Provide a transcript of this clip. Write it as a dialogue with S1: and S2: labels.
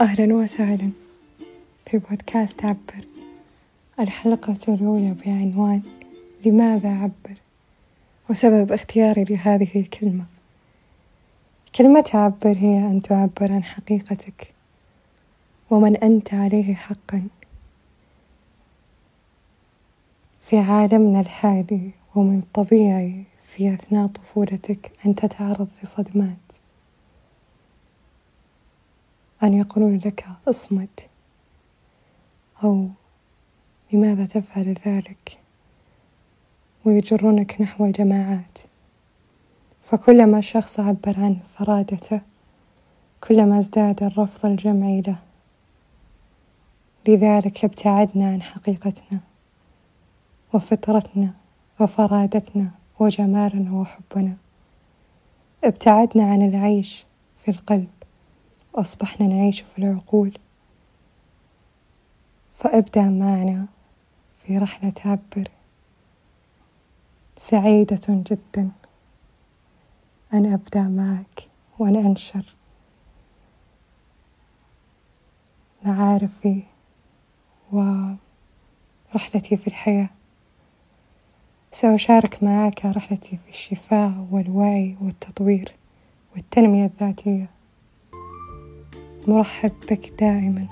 S1: أهلا وسهلا في بودكاست عبر. الحلقة الأولى بعنوان لماذا أعبر وسبب اختياري لهذه الكلمة. كلمة عبر هي أن تعبر عن حقيقتك ومن أنت عليه حقا. في عالمنا الحالي ومن الطبيعي في أثناء طفولتك أن تتعرض لصدمات. أن يقولون لك اصمت. أو لماذا تفعل ذلك؟ ويجرونك نحو الجماعات. فكلما الشخص عبر عن فرادته كلما ازداد الرفض الجمعي له. لذلك ابتعدنا عن حقيقتنا وفطرتنا وفرادتنا وجمالنا وحبنا. ابتعدنا عن العيش في القلب. وأصبحنا نعيش في العقول. فابدأ معنا في رحلة عبر. سعيدة جدا. أن أبدأ معك وأن أنشر. معارفي ورحلتي في الحياة. سأشارك معك رحلتي في الشفاء والوعي والتطوير والتنمية الذاتية. مرحب بك دائما